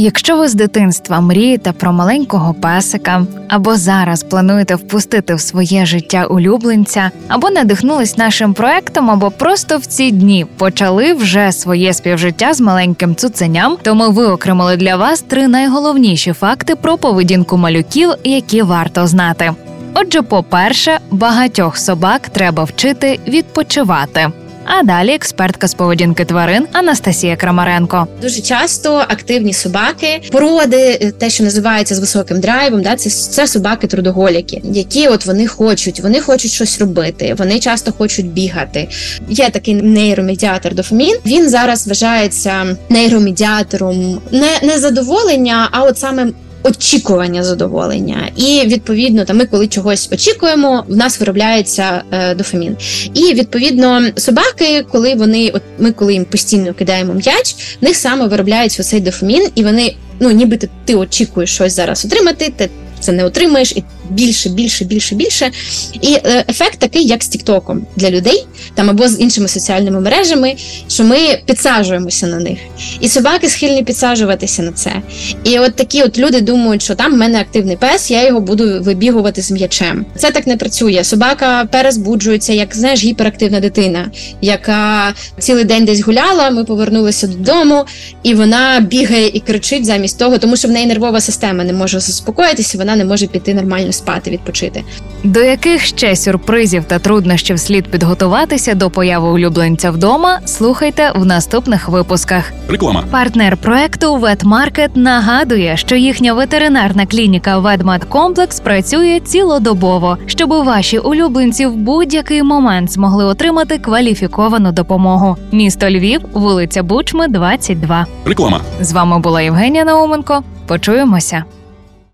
Якщо ви з дитинства мрієте про маленького песика, або зараз плануєте впустити в своє життя улюбленця, або надихнулись нашим проектом, або просто в ці дні почали вже своє співжиття з маленьким цуценям, то ми виокремили для вас три найголовніші факти про поведінку малюків, які варто знати. Отже, по-перше, багатьох собак треба вчити відпочивати. А далі експертка з поведінки тварин Анастасія Крамаренко. Дуже часто активні собаки, породи, е, те, що називається з високим драйвом, да, це, це собаки трудоголіки, які от вони хочуть, вони хочуть щось робити, вони часто хочуть бігати. Є такий нейромедіатор дофамін. Він зараз вважається нейромедіатором не, не задоволення, а от саме. Очікування задоволення, і відповідно, там ми, коли чогось очікуємо, в нас виробляється е, дофамін. І відповідно собаки, коли вони, от ми коли їм постійно кидаємо м'яч, в них саме виробляється оцей дофамін, і вони, ну нібито ти очікуєш щось зараз отримати, ти це не отримаєш, і більше, більше, більше, більше. І е, ефект такий, як з Тіктоком для людей, там або з іншими соціальними мережами, що ми підсаджуємося на них. І собаки схильні підсаджуватися на це. І от такі от люди думають, що там в мене активний пес, я його буду вибігувати з м'ячем. Це так не працює. Собака перезбуджується, як знаєш, гіперактивна дитина, яка цілий день десь гуляла. Ми повернулися додому, і вона бігає і кричить замість того, тому що в неї нервова система не може заспокоїтися, вона не може піти нормально спати, відпочити. До яких ще сюрпризів та труднощів слід підготуватися до появи улюбленця вдома? Слухайте в наступних випусках. Реклама. Партнер проекту Ветмаркет нагадує, що їхня ветеринарна клініка Ведмедкомплекс працює цілодобово, щоб ваші улюбленці в будь-який момент змогли отримати кваліфіковану допомогу. Місто Львів, вулиця Бучми, 22. Реклама. З вами була Євгенія Науменко. Почуємося.